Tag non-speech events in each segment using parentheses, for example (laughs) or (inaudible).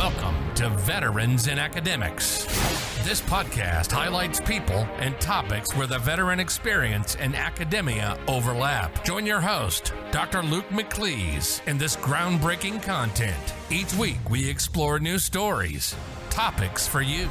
Welcome to Veterans in Academics. This podcast highlights people and topics where the veteran experience and academia overlap. Join your host, Dr. Luke McLeese, in this groundbreaking content. Each week, we explore new stories, topics for you.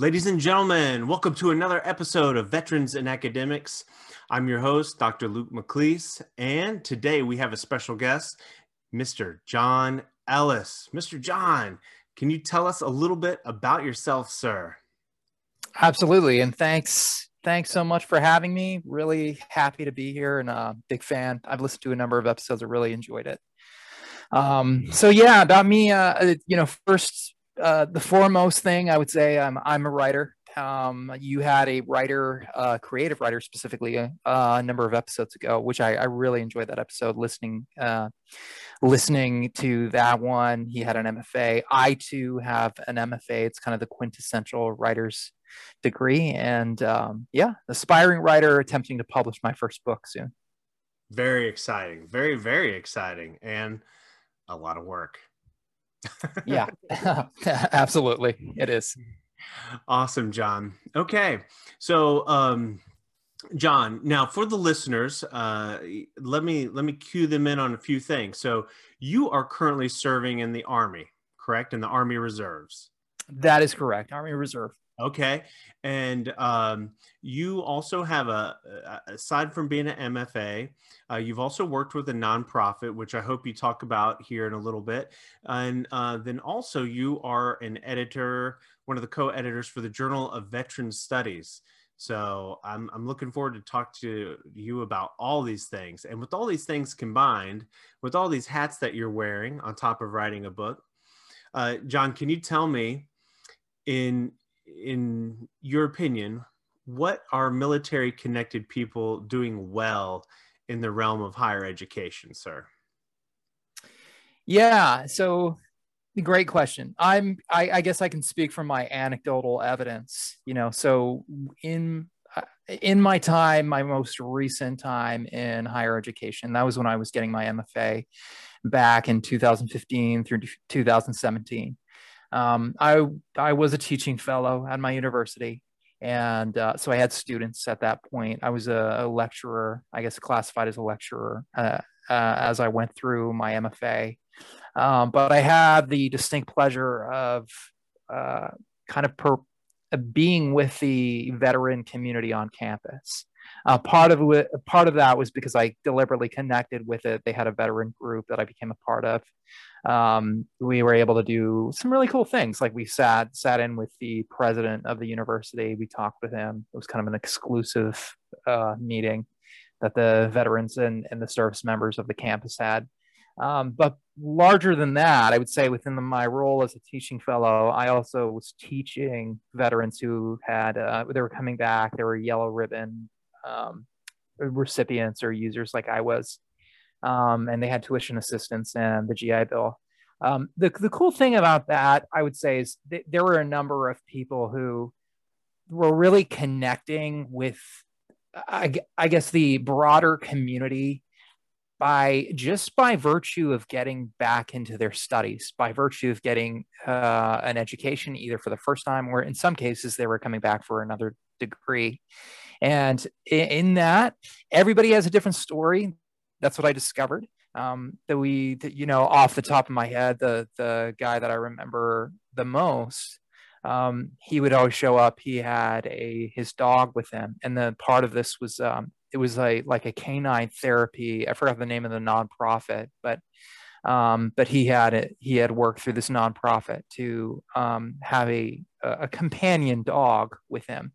Ladies and gentlemen, welcome to another episode of Veterans and Academics. I'm your host, Dr. Luke McLeese, and today we have a special guest, Mr. John Ellis. Mr. John, can you tell us a little bit about yourself, sir? Absolutely, and thanks thanks so much for having me. Really happy to be here and a big fan. I've listened to a number of episodes. I really enjoyed it. Um, so yeah, about me, uh, you know, first uh, the foremost thing I would say I'm I'm a writer. Um, you had a writer, uh, creative writer specifically, uh, a number of episodes ago, which I, I really enjoyed that episode. Listening, uh, listening to that one, he had an MFA. I too have an MFA. It's kind of the quintessential writer's degree, and um, yeah, aspiring writer attempting to publish my first book soon. Very exciting, very very exciting, and a lot of work yeah, (laughs) (laughs) absolutely. It is. Awesome, John. Okay. So, um, John, now for the listeners, uh, let me let me cue them in on a few things. So, you are currently serving in the Army, correct? In the Army Reserves. That is correct. Army Reserve. Okay. And um, you also have a, aside from being an MFA, uh, you've also worked with a nonprofit, which I hope you talk about here in a little bit. And uh, then also, you are an editor, one of the co editors for the Journal of Veteran Studies. So I'm, I'm looking forward to talk to you about all these things. And with all these things combined, with all these hats that you're wearing on top of writing a book, uh, John, can you tell me in in your opinion, what are military connected people doing well in the realm of higher education, sir? Yeah, so great question. I'm I, I guess I can speak from my anecdotal evidence. You know, so in in my time, my most recent time in higher education, that was when I was getting my MFA back in 2015 through 2017. Um, I I was a teaching fellow at my university, and uh, so I had students at that point. I was a, a lecturer, I guess classified as a lecturer uh, uh, as I went through my MFA. Um, but I had the distinct pleasure of uh, kind of per- being with the veteran community on campus. Uh, part of it, part of that was because I deliberately connected with it. They had a veteran group that I became a part of, um, we were able to do some really cool things. Like we sat sat in with the president of the university. We talked with him. It was kind of an exclusive uh, meeting that the veterans and, and the service members of the campus had. Um, but larger than that, I would say within the, my role as a teaching fellow, I also was teaching veterans who had uh, they were coming back. They were yellow ribbon um, recipients or users like I was um, and they had tuition assistance and the GI Bill. Um, the, the cool thing about that, I would say, is th- there were a number of people who were really connecting with, I, I guess, the broader community by just by virtue of getting back into their studies, by virtue of getting uh, an education, either for the first time or in some cases they were coming back for another degree. And in, in that, everybody has a different story that's what I discovered. Um, that we, that, you know, off the top of my head, the the guy that I remember the most, um, he would always show up. He had a his dog with him, and the part of this was um, it was a like a canine therapy. I forgot the name of the nonprofit, but um, but he had it. He had worked through this nonprofit to um, have a a companion dog with him,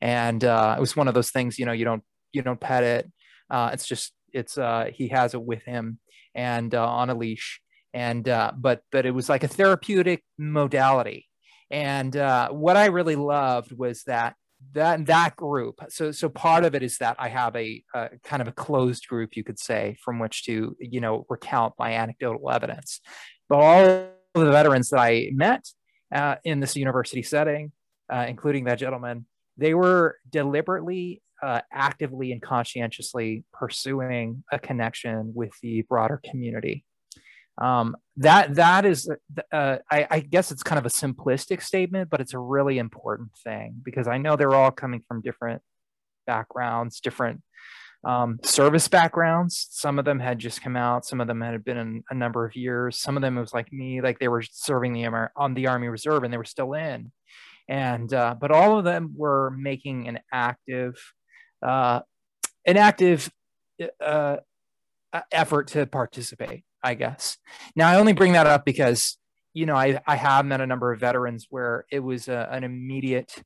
and uh, it was one of those things. You know, you don't you don't pet it. Uh, it's just it's uh, he has it with him and uh, on a leash. And uh, but but it was like a therapeutic modality. And uh, what i really loved was that that that group. So so part of it is that i have a, a, kind of a closed group you could say from which to you know recount my anecdotal evidence. But all of the veterans that i met uh, in this university setting uh, including that gentleman, they were deliberately, uh, actively, and conscientiously pursuing a connection with the broader community. Um, that that is, uh, I, I guess it's kind of a simplistic statement, but it's a really important thing because I know they're all coming from different backgrounds, different um, service backgrounds. Some of them had just come out. Some of them had been in a number of years. Some of them was like me, like they were serving the on the Army Reserve and they were still in. And uh, but all of them were making an active, uh, an active uh, effort to participate. I guess. Now I only bring that up because you know I I have met a number of veterans where it was a, an immediate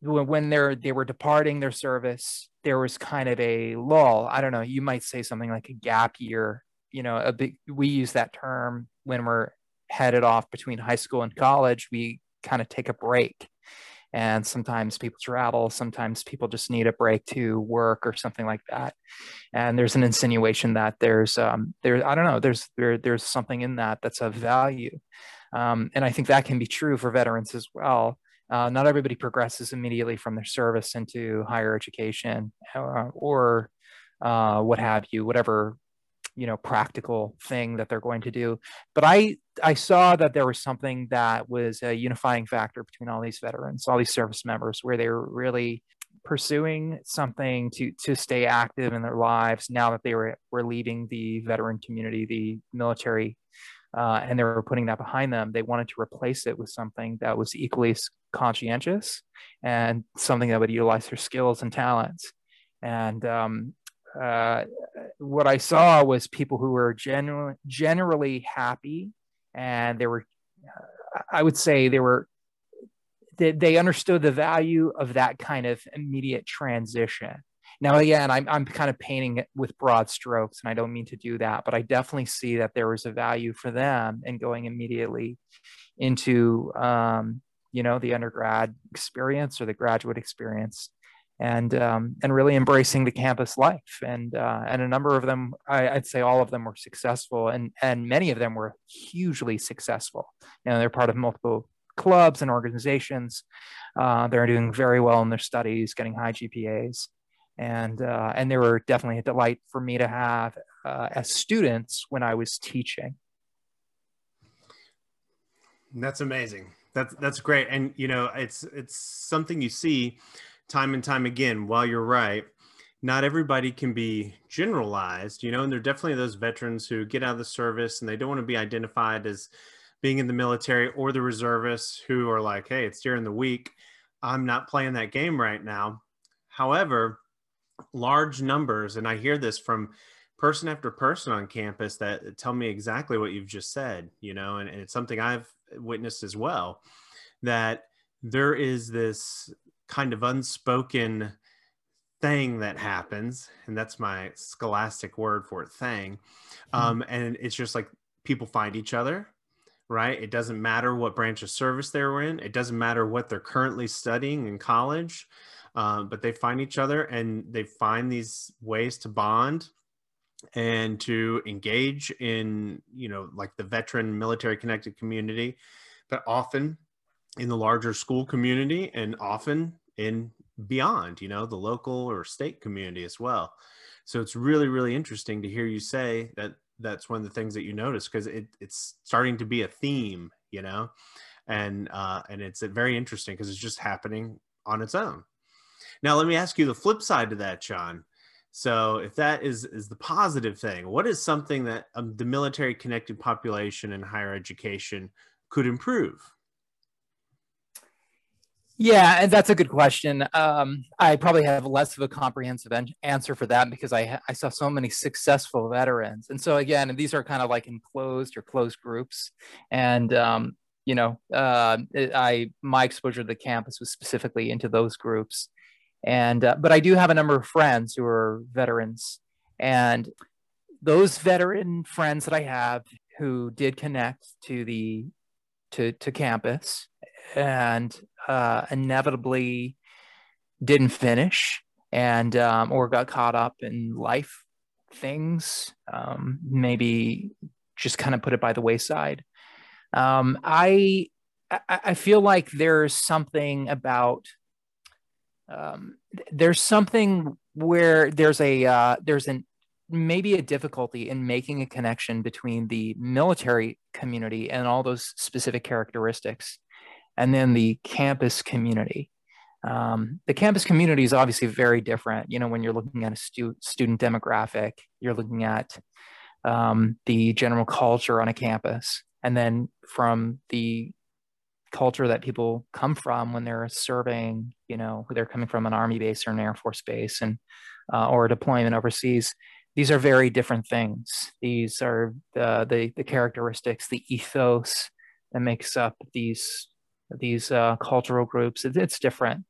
when they're they were departing their service there was kind of a lull i don't know you might say something like a gap year you know a big we use that term when we're headed off between high school and college we kind of take a break and sometimes people travel sometimes people just need a break to work or something like that. And there's an insinuation that there's um there i don't know there's there, there's something in that that's of value. Um, and i think that can be true for veterans as well. Uh, not everybody progresses immediately from their service into higher education uh, or uh, what have you, whatever you know practical thing that they're going to do. But I I saw that there was something that was a unifying factor between all these veterans, all these service members, where they were really pursuing something to to stay active in their lives now that they were were leaving the veteran community, the military uh, and they were putting that behind them. They wanted to replace it with something that was equally conscientious and something that would utilize their skills and talents. And um, uh, what I saw was people who were genu- generally happy, and they were, I would say, they were. They, they understood the value of that kind of immediate transition now, again, I'm, I'm kind of painting it with broad strokes, and I don't mean to do that, but I definitely see that there was a value for them in going immediately into, um, you know, the undergrad experience or the graduate experience, and um, and really embracing the campus life. And uh, and a number of them, I, would say all of them were successful, and and many of them were hugely successful. You know, they're part of multiple clubs and organizations. Uh, they're doing very well in their studies, getting high GPAs and uh, and they were definitely a delight for me to have uh, as students when I was teaching. That's amazing. That's that's great, and you know it's it's something you see time and time again. While you're right, not everybody can be generalized, you know, and there are definitely those veterans who get out of the service and they don't want to be identified as being in the military or the reservists who are like, hey, it's during the week. I'm not playing that game right now. However, large numbers, and I hear this from person after person on campus that tell me exactly what you've just said, you know, and, and it's something I've witnessed as well that there is this kind of unspoken thing that happens and that's my scholastic word for it thing. Mm-hmm. um, and it's just like people find each other right? It doesn't matter what branch of service they're in. It doesn't matter what they're currently studying in college. Um, but they find each other and they find these ways to bond and to engage in you know like the veteran military connected community but often in the larger school community and often in beyond you know the local or state community as well so it's really really interesting to hear you say that that's one of the things that you notice because it, it's starting to be a theme you know and uh, and it's very interesting because it's just happening on its own now, let me ask you the flip side to that, John. So, if that is is the positive thing, what is something that um, the military connected population in higher education could improve? Yeah, and that's a good question. Um, I probably have less of a comprehensive en- answer for that because I I saw so many successful veterans, and so again, these are kind of like enclosed or closed groups, and um, you know, uh, I my exposure to the campus was specifically into those groups, and uh, but I do have a number of friends who are veterans, and those veteran friends that I have who did connect to the to to campus and uh, inevitably didn't finish and um, or got caught up in life things um, maybe just kind of put it by the wayside. Um, i I, feel like there's something about um, there's something where there's a uh, there's an maybe a difficulty in making a connection between the military community and all those specific characteristics and then the campus community um, the campus community is obviously very different you know when you're looking at a stu- student demographic you're looking at um, the general culture on a campus and then from the culture that people come from when they're serving, you know, they're coming from an army base or an air force base and uh, or a deployment overseas. These are very different things. These are the the, the characteristics, the ethos that makes up these these uh, cultural groups. It, it's different.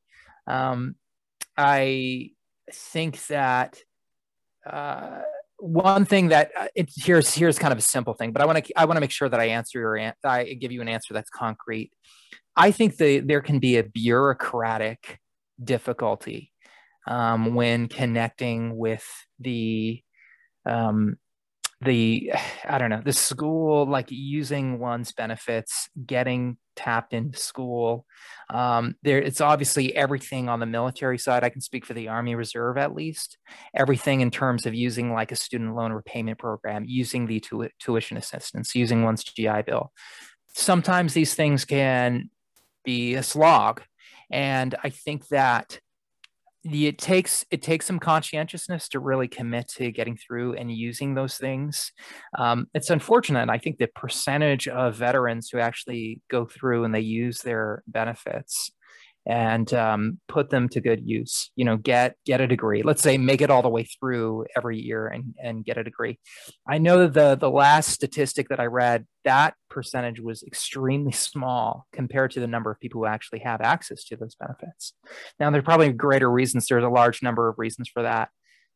Um, I think that uh, one thing that uh, it, here's here's kind of a simple thing, but I want to I want to make sure that I answer your I give you an answer that's concrete. I think that there can be a bureaucratic difficulty um, when connecting with the um, the (sighs) i don't know the school like using one's benefits getting tapped into school um, there it's obviously everything on the military side i can speak for the army reserve at least everything in terms of using like a student loan repayment program using the tu- tuition assistance using one's gi bill. Sometimes these things can be a slog and i think that it takes it takes some conscientiousness to really commit to getting through and using those things. Um, it's unfortunate. I think the percentage of veterans who actually go through and they use their benefits and um, put them to good use you know get get a degree. Let's say make it all the way through every year and, and get a degree. I know the the last statistic that i read that percentage was extremely small compared to the number of people who actually have access to those benefits. Now there's probably greater reasons. There's a large number of reasons for that.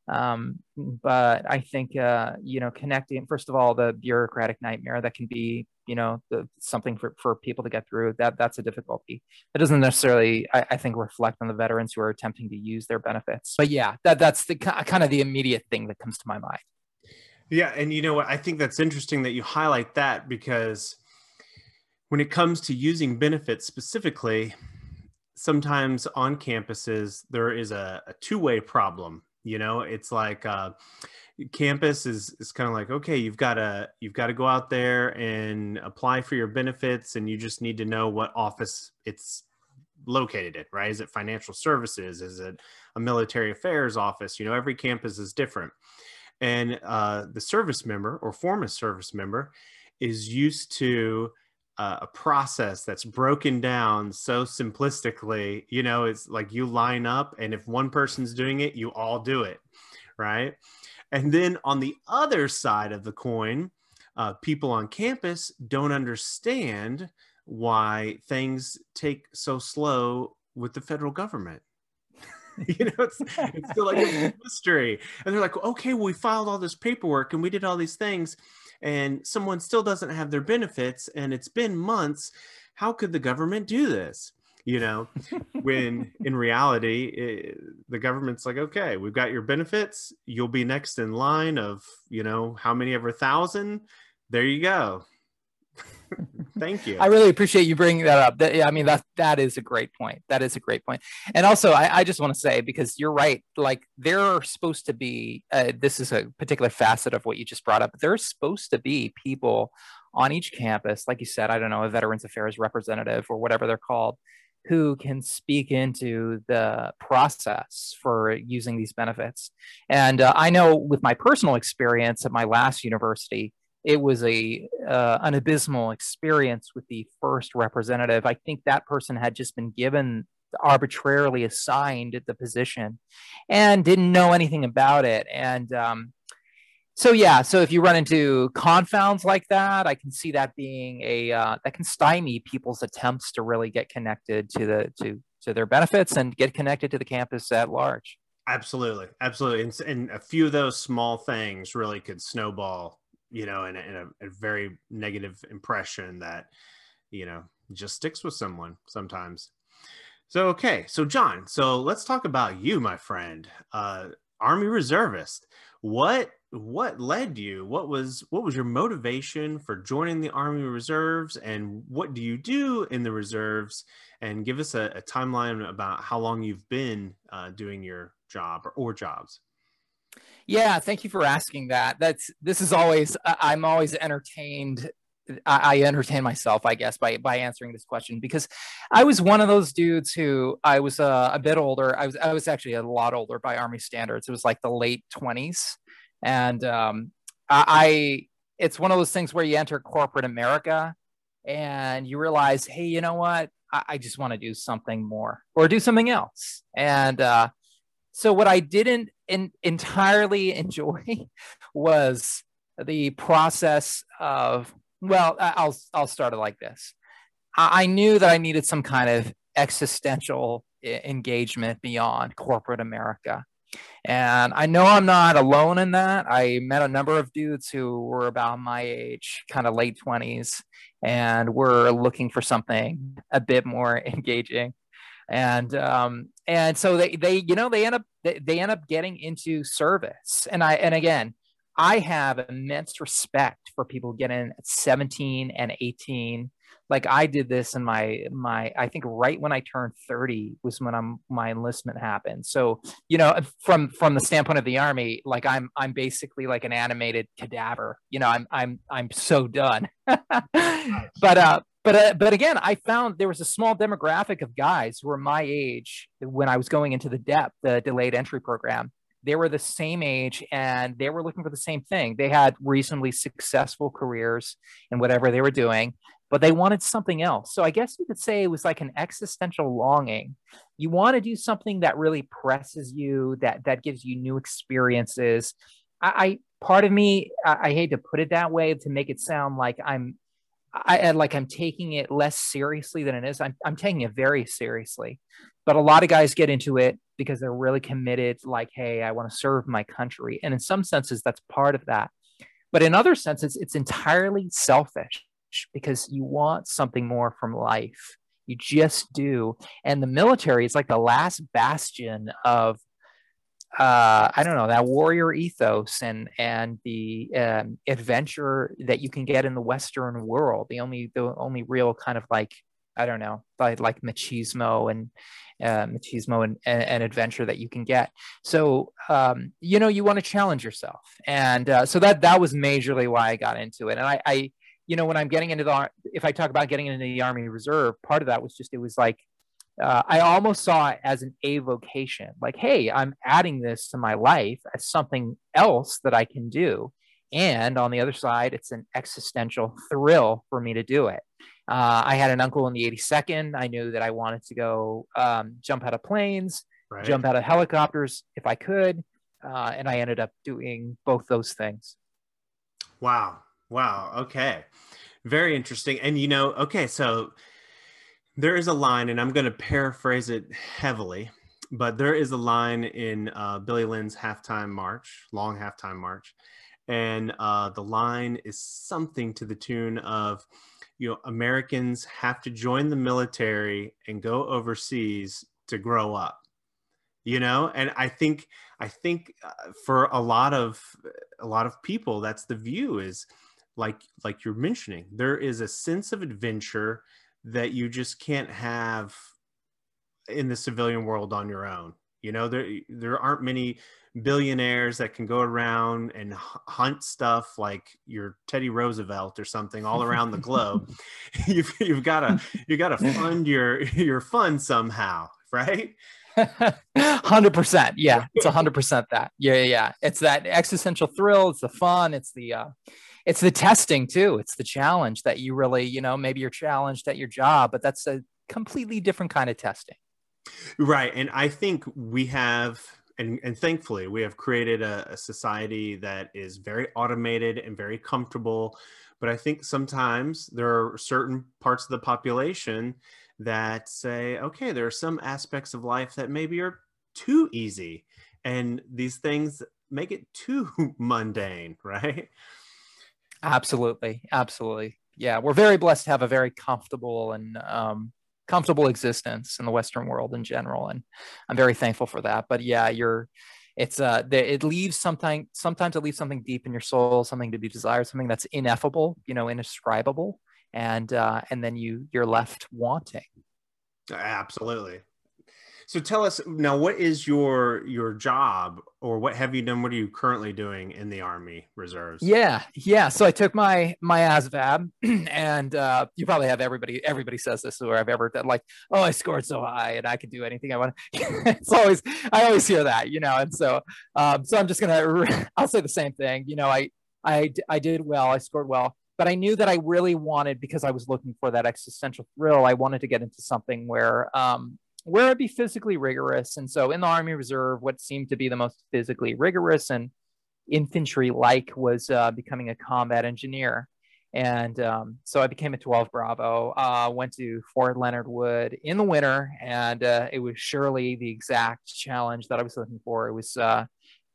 Um, but I think uh, you know connecting first of all the bureaucratic nightmare that can be you know the, something for, for people to get through that that's a difficulty. It doesn't necessarily I, I, think reflect on the veterans who are attempting to use their benefits. But yeah, that that's the kind of the immediate thing that comes to my mind. Yeah, and you know what? I think that's interesting that you highlight that because when it comes to using benefits specifically, sometimes on campuses there is a, a two-way problem you know it's like uh, campus is is kind of like okay you've got to you've got to go out there and apply for your benefits and you just need to know what office it's located in right? Is it financial services? Is it a military affairs office? You know every campus is different. And uh, the service member or former service member is used to uh, a process that's broken down so simplistically you know it's like you line up and if one person's doing it you all do it right and then on the other side of the coin uh, people on campus don't understand why things take so slow with the federal government. (laughs) You know, it's, it's still like a (laughs) mystery. And they're like, okay, well, we filed all this paperwork and we did all these things and someone still doesn't have their benefits and it's been months. How could the government do this you know when (laughs) in reality it, the government's like okay we've got your benefits you'll be next in line of you know how many ever thousand there you go (laughs) Thank you. I really appreciate you bringing that up. That, I mean, that that is a great point. That is a great point. And also, I, I just want to say because you're right. Like there are supposed to be. Uh, this is a particular facet of what you just brought up. There's supposed to be people on each campus, like you said. I don't know, a Veterans Affairs representative or whatever they're called, who can speak into the process for using these benefits. And uh, I know with my personal experience at my last university it was a uh, an abysmal experience with the first representative. I think that person had just been given arbitrarily assigned the position and didn't know anything about it. And um, so yeah, so if you run into confounds like that, I can see that being a uh, that can stymie people's attempts to really get connected to the to to their benefits and get connected to the campus at large. Absolutely, absolutely, and, and a few of those small things really could snowball you know, and, and a, a, very negative impression that, you know, just sticks with someone sometimes. So, okay. So, John, so let's talk about you, my friend, uh, Army reservist. What what led you? What was what was your motivation for joining the Army Reserves, and what do you do in the reserves? And give us a, a timeline about how long you've been uh, doing your job or, or jobs. Yeah, thank you for asking that. That's this is always I'm always entertained. I, entertain myself, I guess, by by answering this question because I was one of those dudes who I was uh, a bit older. I was I was actually a lot older by Army standards. It was like the late twenties, and um, I, it's one of those things where you enter corporate America and you realize, hey, you know what? I, I just want to do something more or do something else, and uh, so what I didn't in, entirely (laughs) enjoy was the process of well, I'll I'll start it like this. I knew that I needed some kind of existential engagement beyond corporate America. And I know I'm not alone in that. I met a number of dudes who were about my age, kind of late 20s, and were looking for something a bit more (laughs) engaging. And um, and so they they you know they end up they, end up getting into service. And i and again i have immense respect for people getting at 17 and 18 like i did this in my my i think right when i turned 30 was when i'm my enlistment happened so you know from from the standpoint of the army like i'm i'm basically like an animated cadaver you know i'm i'm i'm so done (laughs) but uh but uh, but again, I found there was a small demographic of guys who were my age when I was going into the DEP, the delayed entry program. They were the same age and they were looking for the same thing. They had reasonably successful careers in whatever they were doing, but they wanted something else. So I guess you could say it was like an existential longing. You want to do something that really presses you, that that gives you new experiences. I, I part of me, I, I hate to put it that way to make it sound like I'm I, like I'm taking it less seriously than it is. I'm I'm taking it very seriously, but a lot of guys get into it because they're really committed. Like, hey, I want to serve my country, and in some senses, that's part of that. But in other senses, it's entirely selfish because you want something more from life. You just do, and the military is like the last bastion of uh, I don't know that warrior ethos and and the um, adventure that you can get in the Western world. The only the only real kind of like I don't know like like machismo and uh, machismo and, and, and, adventure that you can get. So um, you know you want to challenge yourself, and uh, so that that was majorly why I got into it. And I, I you know when I'm getting into the if I talk about getting into the Army Reserve, part of that was just it was like uh, I almost saw it as an avocation, like, hey, I'm adding this to my life as something else that I can do. And on the other side, it's an existential thrill for me to do it. Uh, I had an uncle in the 82nd. I knew that I wanted to go um, jump out of planes, right. jump out of helicopters if I could. Uh, and I ended up doing both those things. Wow. Wow. Okay. Very interesting. And, you know, okay. So, there is a line, and I'm going to paraphrase it heavily, but there is a line in uh, Billy Lynn's halftime march, long halftime march, and uh, the line is something to the tune of, you know, Americans have to join the military and go overseas to grow up. You know, and I think I think uh, for a lot of a lot of people, that's the view is like like you're mentioning. There is a sense of adventure that you just can't have in the civilian world on your own. You know, there there aren't many billionaires that can go around and hunt stuff like your Teddy Roosevelt or something all around the globe. (laughs) (laughs) you've you've got to you got to fund your your fund somehow, right? (laughs) Hundred percent, yeah, it's hundred percent that. Yeah, yeah, it's that existential thrill. It's the fun. It's the uh, it's the testing too. It's the challenge that you really, you know, maybe you're challenged at your job, but that's a completely different kind of testing. Right. And I think we have, and, and thankfully, we have created a, a society that is very automated and very comfortable. But I think sometimes there are certain parts of the population that say, okay, there are some aspects of life that maybe are too easy. And these things make it too (laughs) mundane, right? Absolutely, absolutely. Yeah, we're very blessed to have a very comfortable and um, comfortable existence in the Western world in general, and I'm very thankful for that. But yeah, you're it's uh it leaves something sometimes it leaves something deep in your soul something to be desired something that's ineffable you know indescribable and uh and then you you're left wanting absolutely so tell us now, what is your your job, or what have you done? What are you currently doing in the Army Reserves? Yeah, yeah. So I took my my ASVAB, (clears throat) and uh, you probably have everybody. Everybody says this, or I've ever done like, oh, I scored so high, and I can do anything I want. (laughs) it's always I always hear that, you know. And so, um, so I'm just gonna (laughs) I'll say the same thing. You know, I I I did well. I scored well but I knew that I really wanted because I was looking for that existential thrill. I wanted to get into something where um, where it'd be physically rigorous. And so in the Army Reserve, what seemed to be the most physically rigorous and infantry like was uh, becoming a combat engineer. And um, so I became a 12 Bravo, uh, went to Fort Leonard Wood in the winter, and uh, it was surely the exact challenge that I was looking for. It was uh,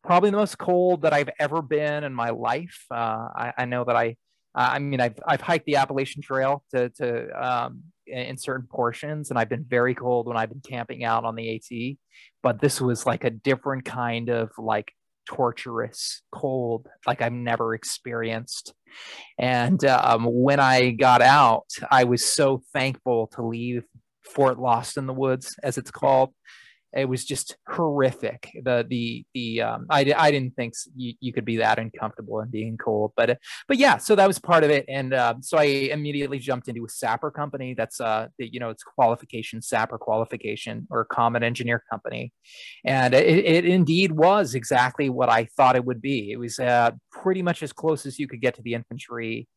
probably the most cold that I've ever been in my life. Uh, I, I, know that I, I mean, I've, I've hiked the Appalachian Trail to, to um, in certain portions, and I've been very cold when I've been camping out on the AT. But this was like a different kind of like torturous cold, like I've never experienced. And um, when I got out, I was so thankful to leave Fort Lost in the Woods, as it's called, it was just horrific. The the the um, I I didn't think you, you could be that uncomfortable and being cold, but but yeah, so that was part of it, and uh, so I immediately jumped into a sapper company. That's uh the, you know it's qualification sapper qualification or combat engineer company, and it, it indeed was exactly what I thought it would be. It was uh, pretty much as close as you could get to the infantry.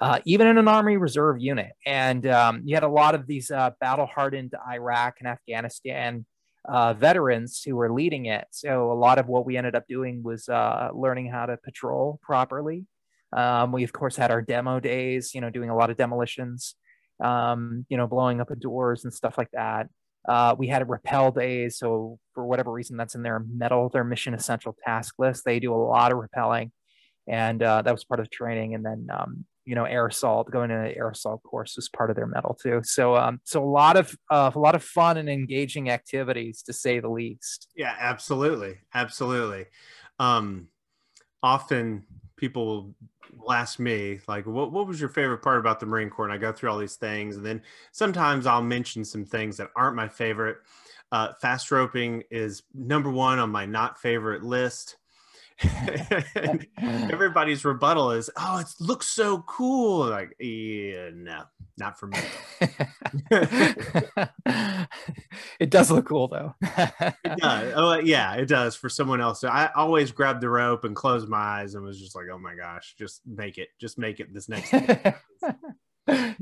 Uh, even in an Army Reserve unit. And um, you had a lot of these uh, battle hardened Iraq and Afghanistan uh, veterans who were leading it. So a lot of what we ended up doing was uh, learning how to patrol properly. Um, we of course had our demo days, you know, doing a lot of demolitions, um, you know, blowing up doors and stuff like that. Uh, we had a rappel days, so for whatever reason, that's in their METL, their mission essential task list. They do a lot of rappelling, and uh, that was part of training. And then um, you know air assault going to an air assault course was part of their METL too. So um so a lot of uh, a lot of fun and engaging activities to say the least. Yeah absolutely absolutely. Um often people will ask me like what, what was your favorite part about the marine corps? And i go through all these things and then sometimes i'll mention some things that aren't my favorite. Uh, fast roping is number one on my not favorite list (laughs) (laughs) everybody's rebuttal is, "Oh, it looks so cool." Like, yeah, no, not for me. (laughs) it does look cool though. it does. Oh, uh, yeah, it does for someone else. I always grabbed the rope and closed my eyes and was just like, "Oh my gosh, just make it, just make it this next."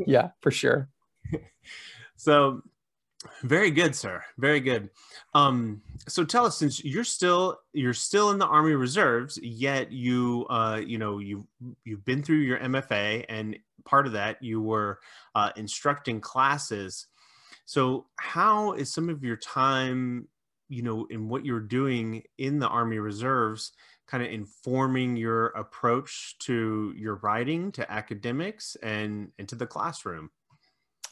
yeah, for sure. so very good, sir. Very good. Um, so tell us, since you're still you're still in the Army Reserves, yet you uh, you know you you've been through your MFA, and part of that you were uh, instructing classes. So how is some of your time, you know, in what you're doing in the Army Reserves, kind of informing your approach to your writing, to academics, and into the classroom?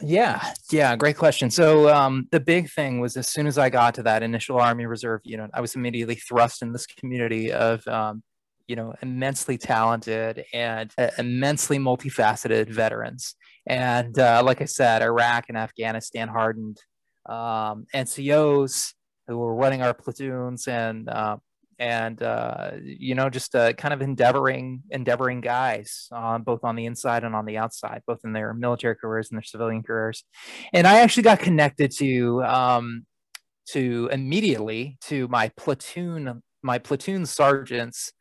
Yeah, yeah, great question. So um, the big thing was as soon as I got to that initial Army Reserve unit, I was immediately thrust in this community of um, you know immensely talented and uh, immensely multifaceted veterans. And uh, like I said, Iraq and Afghanistan hardened um, NCOs who were running our platoons and uh, and uh, you know just uh, kind of endeavoring endeavoring guys uh, both on the inside and on the outside both in their military careers and their civilian careers. And i actually got connected to um, to immediately to my platoon my platoon sergeants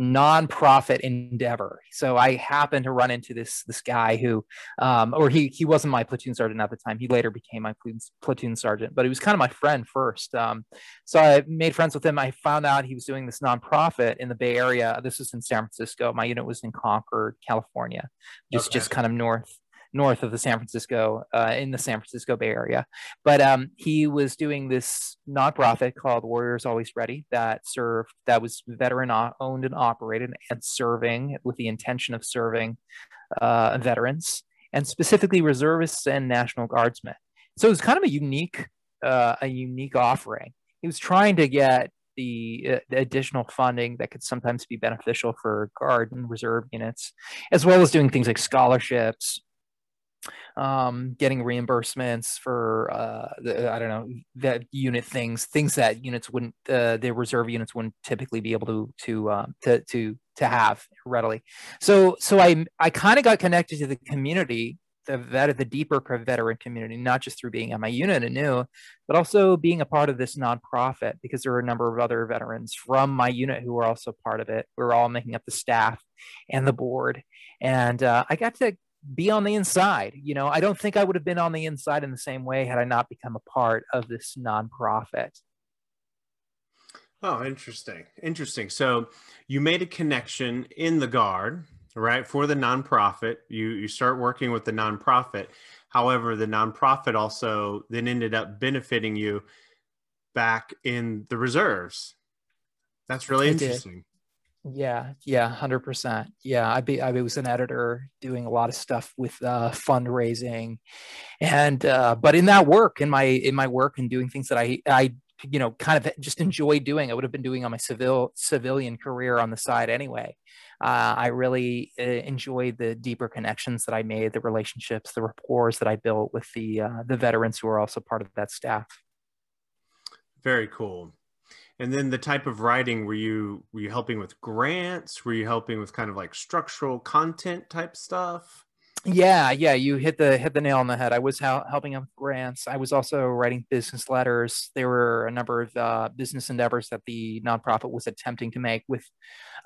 nonprofit endeavor. So I happened to run into this this guy who, um, or he he wasn't my platoon sergeant at the time. He later became my platoon sergeant, but he was kind of my friend first. Um, so I made friends with him. I found out he was doing this nonprofit in the Bay Area. This was in San Francisco. My unit was in Concord, California, just okay. just kind of north north of the San Francisco, uh, in the San Francisco Bay Area. But um, he was doing this nonprofit called Warriors Always Ready that served, that was veteran owned and operated and serving with the intention of serving uh, veterans and specifically reservists and National Guardsmen. So it was kind of a unique, uh, a unique offering. He was trying to get the, uh, the, additional funding that could sometimes be beneficial for guard and reserve units, as well as doing things like scholarships, um, getting reimbursements for uh, the, I don't know that unit things, things that units wouldn't, uh, the reserve units wouldn't typically be able to to um, to to to have readily. So so I I kind of got connected to the community the vet, the deeper veteran community, not just through being at my unit and new, but also being a part of this nonprofit because there are a number of other veterans from my unit who were also part of it. We are all making up the staff and the board, and uh, I got to be on the inside. You know, I don't think I would have been on the inside in the same way had I not become a part of this nonprofit. Oh, interesting. Interesting. So you made a connection in the guard right for the nonprofit you you start working with the nonprofit however the nonprofit also then ended up benefiting you back in the reserves that's really interesting yeah yeah 100% yeah i be i was an editor doing a lot of stuff with uh, fundraising and uh, but in that work in my in my work and doing things that i i you know kind of just enjoy doing i would have been doing on my civil civilian career on the side anyway uh, I really uh, enjoyed the deeper connections that I made, the relationships, the rapport that I built with the uh, the veterans who are also part of that staff. Very cool. And then the type of writing were you were you helping with grants? Were you helping with kind of like structural content type stuff? Yeah, yeah, you hit the hit the nail on the head. I was helping them with grants. I was also writing business letters. There were a number of uh, business endeavors that the nonprofit was attempting to make with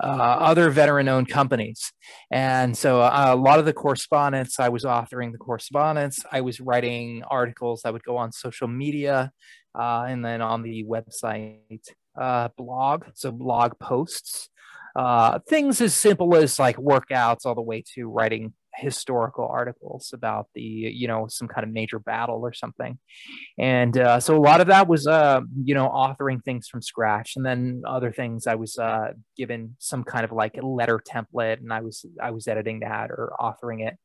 uh, other veteran-owned companies, and so uh, a lot of the correspondence I was authoring the correspondence. I was writing articles that would go on social media, uh, and then on the website uh, blog, so blog posts. Uh, things as simple as like workouts all the way to writing historical articles about the you know some kind of major battle or something. And uh, so a lot of that was uh, you know authoring things from scratch. And then other things i was uh, given some kind of like letter template and i was i was editing that or authoring it.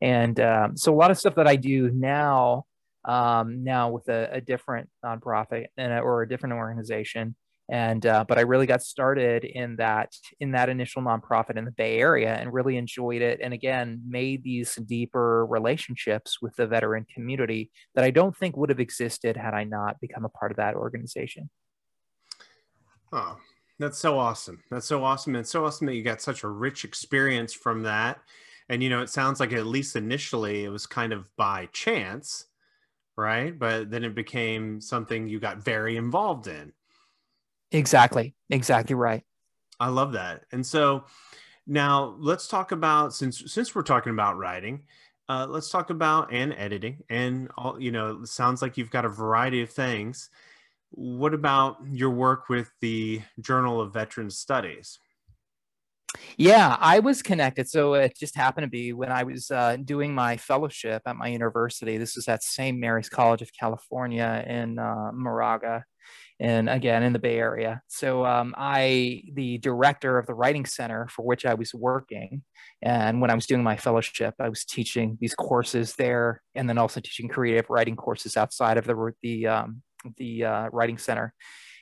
And um, so a lot of stuff that i do now um, now with a, a different nonprofit and, or a different organization and uh, but i really got started in that in that initial nonprofit in the bay area and really enjoyed it and again made these deeper relationships with the veteran community that i don't think would have existed had i not become a part of that organization. Oh that's so awesome. That's so awesome and so awesome that you got such a rich experience from that. And you know it sounds like at least initially it was kind of by chance right? But then it became something you got very involved in Exactly. Exactly right. I love that. And so now let's talk about since since we're talking about writing, uh, let's talk about and editing and all you know, it sounds like you've got a variety of things. What about your work with the Journal of Veteran Studies? Yeah, I was connected. So it just happened to be when I was uh, doing my fellowship at my university. This is at St. Mary's College of California in uh, Moraga and again in the Bay Area. So um, I, the director of the writing center for which I was working, and when I was doing my fellowship, I was teaching these courses there, and then also teaching creative writing courses outside of the the um, the uh, writing center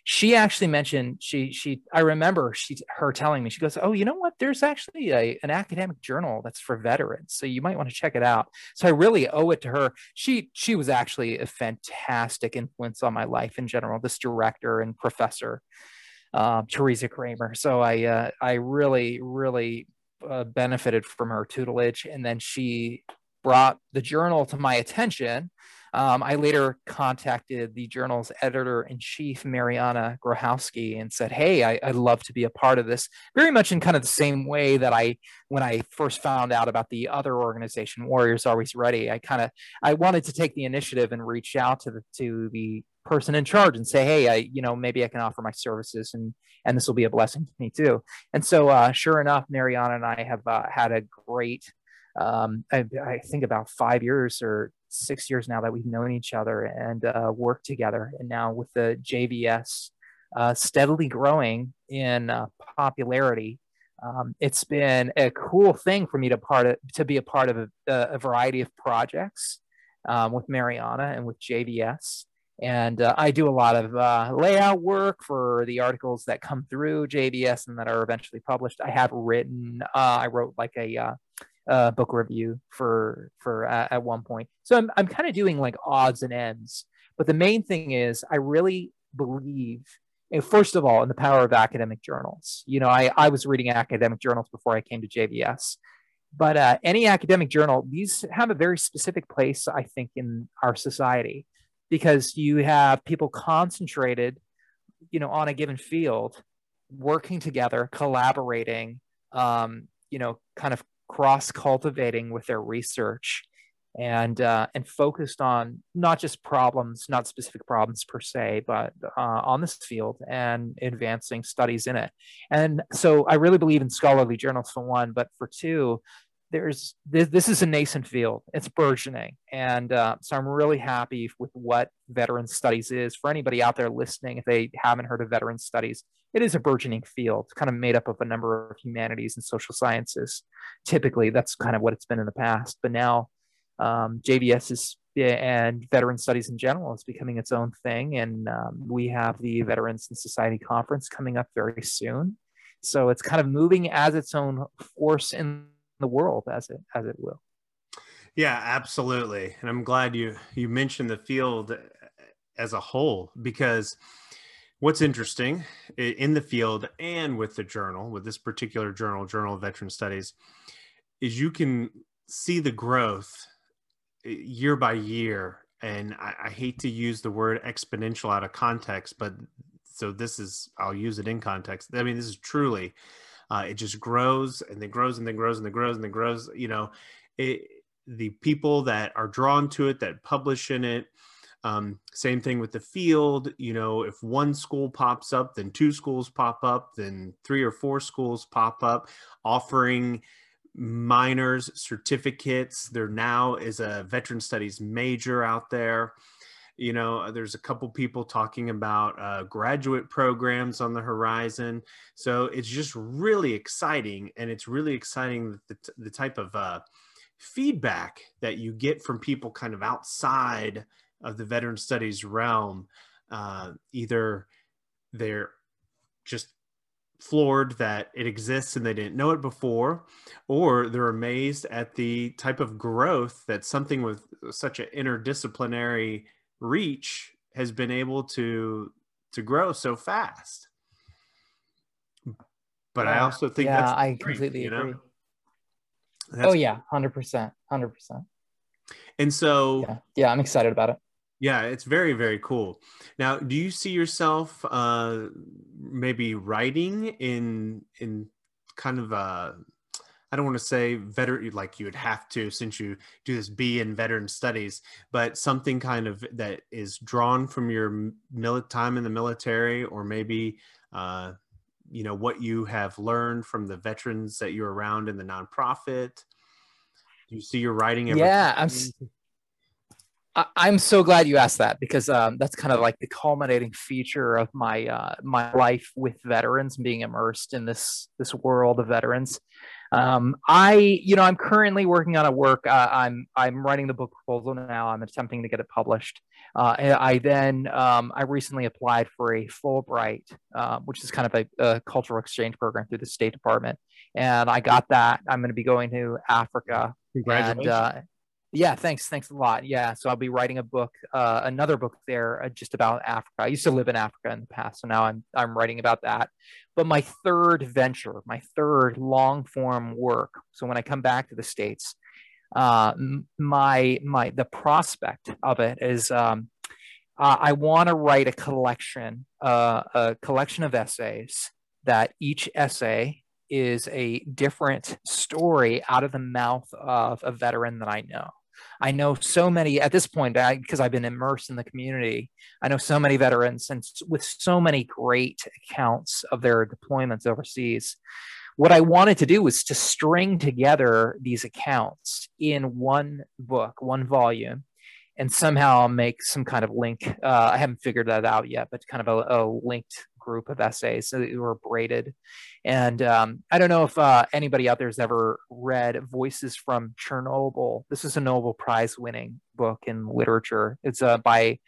she actually mentioned she she I remember she her telling me she goes oh you know what? There's actually a, an academic journal that's for veterans so you might want to check it out. So I really owe it to her. She she was actually a fantastic influence on my life in general this director and professor uh, Teresa Kramer. So I uh, I really really uh, benefited from her tutelage and then she brought the journal to my attention um, I later contacted the journal's editor in chief, Mariana Grohowski, and said, Hey, I, would love to be a part of this. Very much in kind of the same way that I, when I first found out about the other organization, Warriors Always Ready, I kind of, I wanted to take the initiative and reach out to the, to the person in charge and say, Hey, I, you know, maybe I can offer my services and, and this will be a blessing to me too. And so, uh, sure enough, Mariana and I have uh, had a great um, I, I, think about five years or six years now that we've known each other and uh, worked together. And now with the JVS uh, steadily growing in uh, popularity, um, it's been a cool thing for me to part of, to be a part of a, a variety of projects um, with Mariana and with JVS. And uh, I do a lot of uh, layout work for the articles that come through JVS and that are eventually published. I have written, uh, I wrote like a, uh, book review for for uh, at one point. So I'm I'm kind of doing like odds and ends. But the main thing is, I really believe first of all, in the power of academic journals. You know, I, I was reading academic journals before I came to JVS. But uh, any academic journal, these have a very specific place, I think, in our society because you have people concentrated, you know, on a given field, working together, collaborating, um, you know, kind of cross cultivating with their research and uh, and focused on not just problems, not specific problems per se, but uh, on this field and advancing studies in it. And so I really believe in scholarly journals for one, but for two, there's this, this is a nascent field. It's burgeoning, and uh, so I'm really happy with what veteran studies is. For anybody out there listening, if they haven't heard of veteran studies, it is a burgeoning field, kind of made up of a number of humanities and social sciences. Typically, that's kind of what it's been in the past, but now um, JVS is and veteran studies in general is becoming its own thing. And um, we have the Veterans and Society Conference coming up very soon. So it's kind of moving as its own force in the world as it as it will. Yeah, absolutely. And I'm glad you you mentioned the field as a whole because what's interesting in the field and with the journal, with this particular journal, Journal of Veteran Studies, is you can see the growth year by year and I, I, hate to use the word exponential out of context but so this is i'll use it in context i mean this is truly uh, it just grows and then grows and then grows and then grows and then grows you know it, the people that are drawn to it that publish in it um, same thing with the field you know if one school pops up then two schools pop up then three or four schools pop up offering minors certificates. There now is a veteran studies major out there you know there's a couple people talking about uh, graduate programs on the horizon. So it's just really exciting and it's really exciting the, the type of uh, feedback that you get from people kind of outside of the veteran studies realm uh, either they're just floored that it exists and they didn't know it before, or they're amazed at the type of growth that something with such an interdisciplinary reach has been able to to grow so fast. But yeah, I also think yeah, that's I great, completely you know? agree. That's oh yeah, hundred percent, hundred percent. And so yeah. yeah, I'm excited about it. Yeah, it's very very cool. Now, do you see yourself uh, maybe writing in in kind of a I don't want to say veteran like you would have to since you do this B in veteran studies, but something kind of that is drawn from your mil- time in the military, or maybe uh, you know what you have learned from the veterans that you're around in the nonprofit. Do you see your writing? yeah, I'm. I, am so glad you asked that because um, that's kind of like the culminating feature of my uh, my life with veterans being immersed in this this world of veterans. Um, I, you know, I'm currently working on a work. Uh, I'm I'm writing the book proposal now. I'm attempting to get it published. Uh, I then um, I recently applied for a Fulbright, uh, which is kind of a, a, cultural exchange program through the State Department, and I got that. I'm going to be going to Africa. Congratulations. And, uh, yeah, thanks. Thanks a lot. Yeah. So I'll be writing a book, uh, another book there uh, just about Africa. I used to live in Africa in the past. So now I'm, I'm writing about that. But my third venture, my third long form work. So when I come back to the States, uh, my, my, the prospect of it is, um, I want to write a collection, uh, a collection of essays that each essay is a different story out of the mouth of a veteran that I know. I know so many at this point because I've been immersed in the community. I know so many veterans and with so many great accounts of their deployments overseas. What I wanted to do was to string together these accounts in one book, one volume, and somehow make some kind of link. Uh, I haven't figured that out yet, but kind of a, a linked group of essays so that were braided. And um, I don't know if uh, anybody out there has ever read Voices from Chernobyl. This is a Nobel Prize winning book in literature. It's uh, by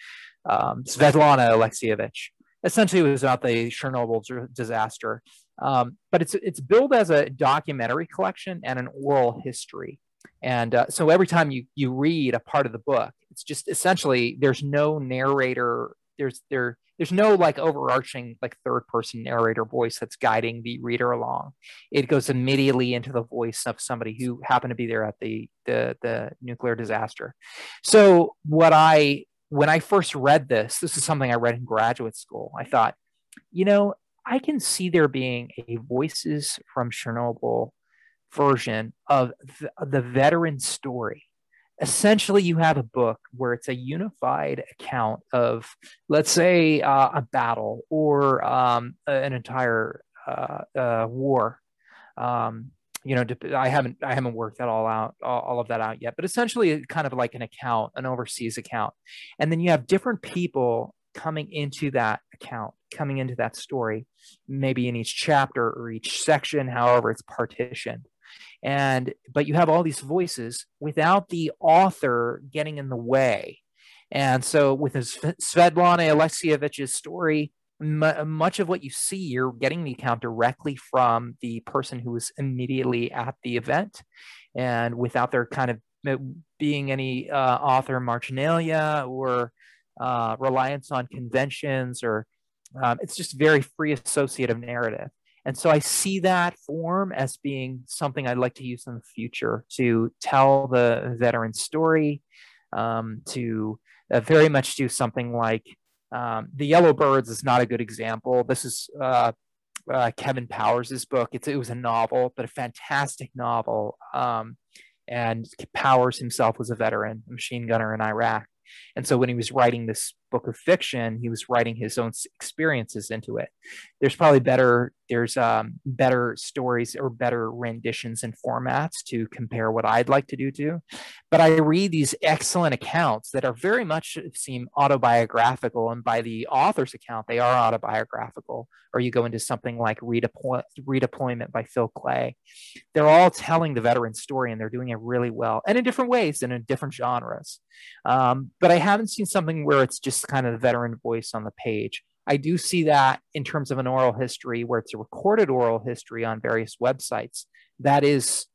um, Svetlana Alexievich. Essentially, it was about the Chernobyl disaster, um, but it's it's billed as a documentary collection and an oral history. And uh, so every time you you read a part of the book, it's just essentially there's no narrator. There's there there's no like overarching like third person narrator voice that's guiding the reader along. It goes immediately into the voice of somebody who happened to be there at the the, the nuclear disaster. So what I when I first read this, this is something I read in graduate school. I thought, you know, I can see there being a voices from Chernobyl version of the, the veteran story essentially you have a book where it's a unified account of let's say uh, a battle or um, an entire uh, uh, war. Um, you know i haven't i haven't worked that all out all of that out yet but essentially kind of like an account an overseas account. And then you have different people coming into that account coming into that story maybe in each chapter or each section however it's partitioned and but you have all these voices without the author getting in the way. And so with svetlana alexievich's story m- much of what you see you're getting the account directly from the person who was immediately at the event. And without there kind of uh, being any uh, author marginalia or uh, reliance on conventions or um, it's just very free associative narrative and so I see that form as being something I'd like to use in the future to tell the veteran story, um, to uh, very much do something like um, The Yellow Birds is not a good example. This is uh, uh, Kevin Powers' book. It's, it was a novel, but a fantastic novel. Um, and Powers himself was a veteran, a machine gunner in Iraq. And so when he was writing this book of fiction, he was writing his own experiences into it. There's probably better there's um, better stories or better renditions and formats to compare what I'd like to do to. But I read these excellent accounts that are very much seem autobiographical, and by the author's account, they are autobiographical. Or you go into something like Redeploy- Redeployment by Phil Klay. They're all telling the veteran story, and they're doing it really well, and in different ways and in different genres. Um, but I haven't seen something where it's just kind of veteran voice on the page. I do see that in terms of an oral history where it's a recorded oral history on various websites that is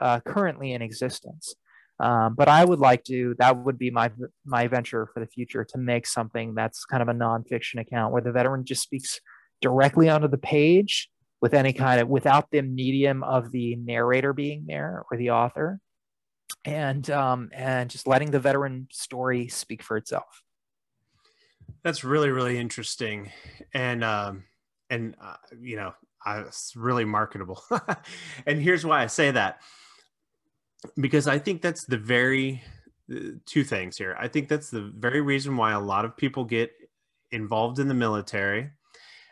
uh, currently in existence. Um, but I would like to, that would be my, my venture for the future to make something that's kind of a nonfiction account where the veteran just speaks directly onto the page with any kind of, without the medium of the narrator being there or the author and, um, and just letting the veteran story speak for itself. That's really really interesting, and um, and uh, you know, I, it's really marketable. (laughs) and here's why I say that because I think that's the very uh, two things here. I think that's the very reason why a lot of people get involved in the military,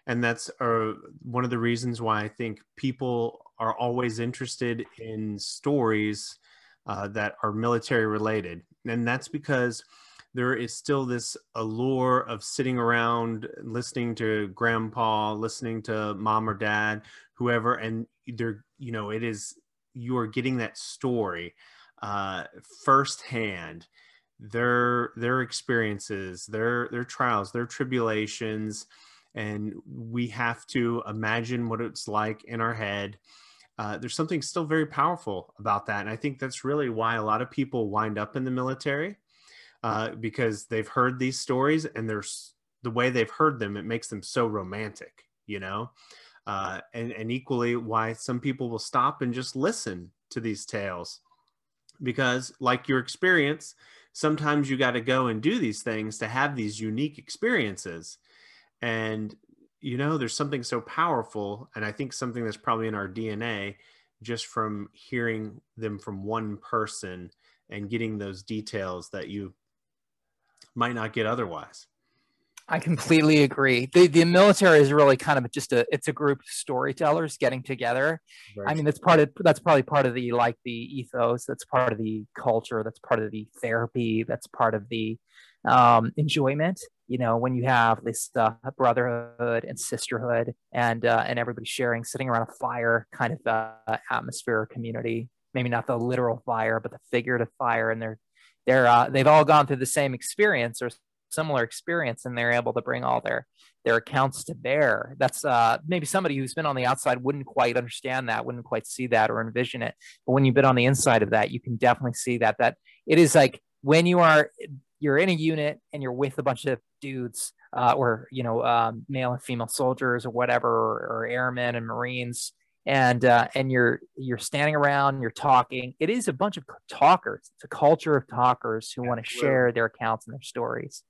and that's uh, one of the reasons why I think people are always interested in stories uh, that are military related, and that's because there is still this allure of sitting around listening to grandpa listening to mom or dad whoever and they're you know it is you are getting that story uh firsthand. Their their experiences their their trials their tribulations and we have to imagine what it's like in our head. Uh, there's something still very powerful about that and i think that's really why a lot of people wind up in the military uh, because they've heard these stories and there's the way they've heard them it makes them so romantic you know? Uh, and, and equally why some people will stop and just listen to these tales. Because like your experience sometimes you got to go and do these things to have these unique experiences. And you know there's something so powerful and i think something that's probably in our dna just from hearing them from one person and getting those details that you might not get otherwise. I completely agree. The the military is really kind of just a it's a group of storytellers getting together. Right. I mean, that's part of that's probably part of the like the ethos. That's part of the culture. That's part of the therapy. That's part of the um, enjoyment. You know, when you have this uh, brotherhood and sisterhood, and uh, and everybody sharing, sitting around a fire, kind of uh, atmosphere, community. Maybe not the literal fire, but the figurative fire, and they're they're uh, they've all gone through the same experience or similar experience and they're able to bring all their their accounts to bear. That's uh, maybe somebody who's been on the outside wouldn't quite understand that wouldn't quite see that or envision it. But when you've been on the inside of that you can definitely see that that it is like when you are you're in a unit and you're with a bunch of dudes uh, or you know um, male and female soldiers or whatever or, or airmen and marines and uh, and you're you're standing around you're talking. It is a bunch of talkers. It's a culture of talkers who want to share their accounts and their stories.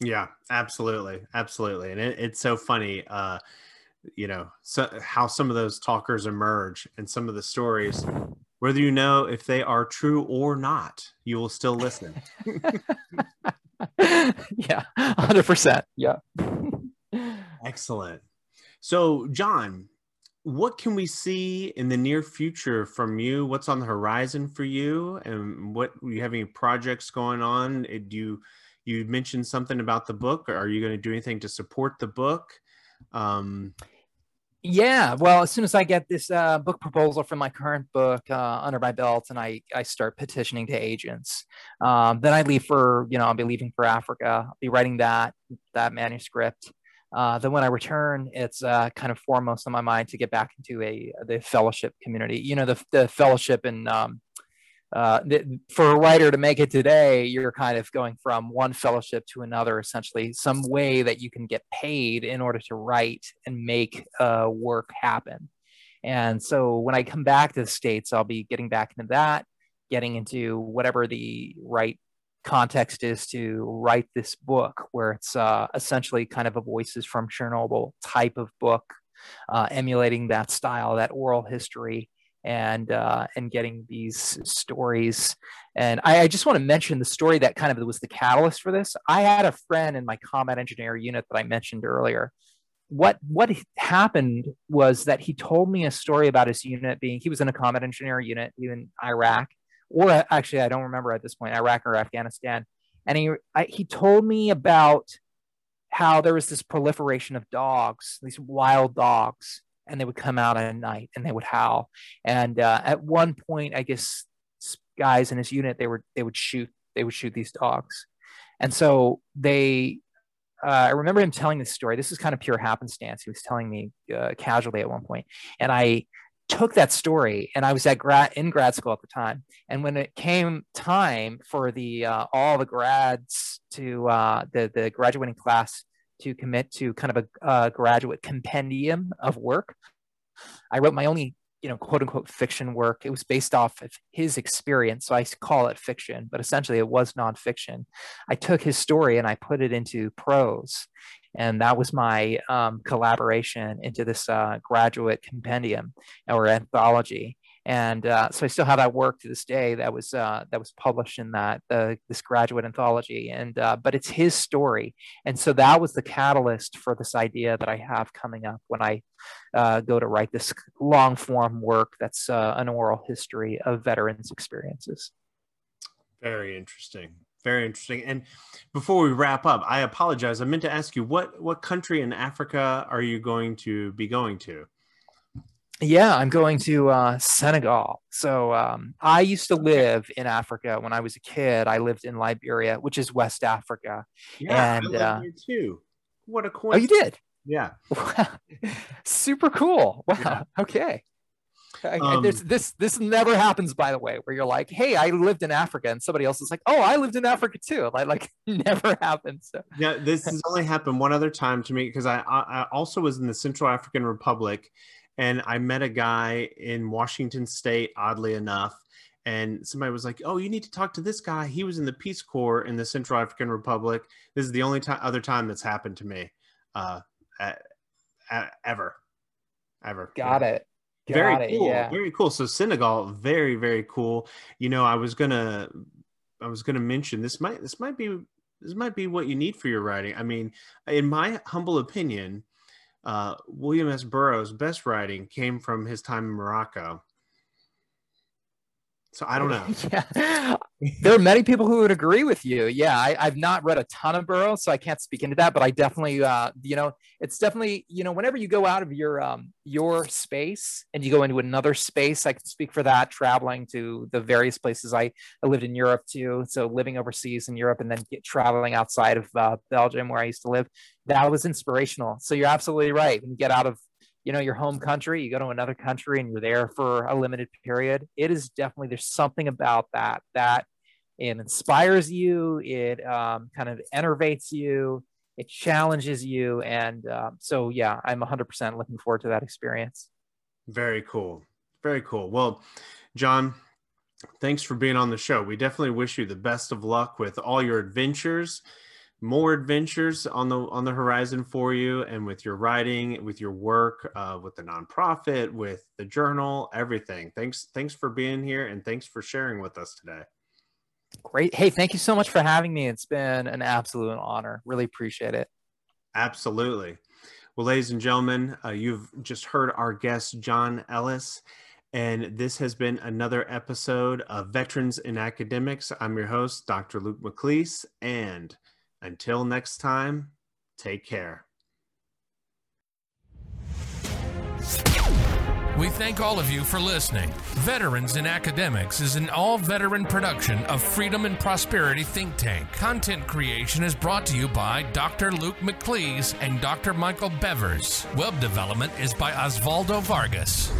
Yeah absolutely absolutely. And it, it's so funny uh you know so how some of those talkers emerge and some of the stories whether you know if they are true or not you will still listen. (laughs) (laughs) Yeah 100% yeah. Excellent. So john what can we see in the near future from you? What's on the horizon for you, and what you have any projects going on? Eh, do you you mentioned something about the book? Are you going to do anything to support the book? Um, yeah, well, as soon as I get this uh, book proposal for my current book uh, under my belt, and I I start petitioning to agents, um, then I leave for you know I'll be leaving for Africa. I'll be writing that that manuscript. Uh, then when I return, it's uh, kind of foremost on my mind to get back into a the fellowship community. You know, the the fellowship and um, uh, the, for a writer to make it today, you're kind of going from one fellowship to another, essentially, some way that you can get paid in order to write and make uh, work happen. And so when I come back to the States, I'll be getting back into that, getting into whatever the right context is to write this book, where it's uh, essentially kind of a voices from Chernobyl type of book, uh, emulating that style, that oral history, and uh, and getting these stories. And I, I just want to mention the story that kind of was the catalyst for this. I had a friend in my combat engineer unit that I mentioned earlier. What what happened was that he told me a story about his unit being he was in a combat engineer unit in Iraq or actually, I don't remember at this point, Iraq or Afghanistan. And he I, he told me about how there was this proliferation of dogs, these wild dogs, and they would come out at night and they would howl. And uh, at one point, I guess guys in his unit they were they would shoot they would shoot these dogs, and so they. Uh, I remember him telling this story. This is kind of pure happenstance. He was telling me uh, casually at one point, and I took that story and I was at grad in grad school at the time. And when it came time for the uh, all the grads to uh, the the graduating class to commit to kind of a graduate compendium of work, I wrote my only you know quote unquote fiction work. It was based off of his experience, so I call it fiction, but essentially it was nonfiction. I took his story and I put it into prose, and that was my um, collaboration into this uh, graduate compendium or anthology. And uh, so I still have that work to this day that was uh, that was published in that uh, this graduate anthology. And uh, but it's his story. And so that was the catalyst for this idea that I have coming up when I uh, go to write this long form work that's an oral history of veterans experiences. Very interesting very interesting. And before we wrap up, I apologize. I meant to ask you what what country in Africa are you going to be going to? Yeah, I'm going to uh, Senegal. So um, I used to live in Africa when I was a kid. I lived in Liberia, which is West Africa. Yeah, and, I uh, too. What a coincidence! Oh, you did? Yeah. (laughs) Super cool. Wow. Yeah. Okay. Um, this this this never happens, by the way, where you're like, "Hey, I lived in Africa," and somebody else is like, "Oh, I lived in Africa too." Like, like (laughs) never happens. So. Yeah, this has only happened one other time to me because I, I also was in the Central African Republic, and I met a guy in Washington State. Oddly enough, and somebody was like, "Oh, you need to talk to this guy. He was in the Peace Corps in the Central African Republic." This is the only time other time that's happened to me, uh, ever, ever. Got yeah. it. Got very it, cool. Yeah. Very cool. So Senegal, very very cool. You know, I was gonna, I was gonna mention this might this might be this might be what you need for your writing. I mean, in my humble opinion, uh, William S. Burroughs' best writing came from his time in Morocco. So I don't know. (laughs) yeah. there are many people who would agree with you. Yeah, I, have not read a ton of Burroughs, so I can't speak into that. But I definitely, uh, you know, it's definitely, you know, whenever you go out of your um, your space and you go into another space, I can speak for that. Traveling to the various places, I, I lived in Europe too, so living overseas in Europe and then get, traveling outside of uh, Belgium where I used to live, that was inspirational. So you're absolutely right. When you get out of you know your home country you go to another country and you're there for a limited period it is definitely there's something about that that it inspires you it um, kind of enervates you it challenges you and uh, so yeah i'm 100% looking forward to that experience. Very cool. Very cool. Well john thanks for being on the show. We definitely wish you the best of luck with all your adventures more adventures on the on the horizon for you and with your writing with your work uh, with the nonprofit with the journal everything. Thanks thanks for being here and thanks for sharing with us today. Great. Hey thank you so much for having me. It's been an absolute honor. Really appreciate it. Absolutely. Well ladies and gentlemen uh, you've just heard our guest john ellis and this has been another episode of veterans in academics. I'm your host dr luke mcleese and until next time, take care. We thank all of you for listening. Veterans in Academics is an all veteran production of Freedom and Prosperity Think Tank. Content creation is brought to you by Dr. Luke McLeese and Dr. Michael Bevers. Web development is by Osvaldo Vargas.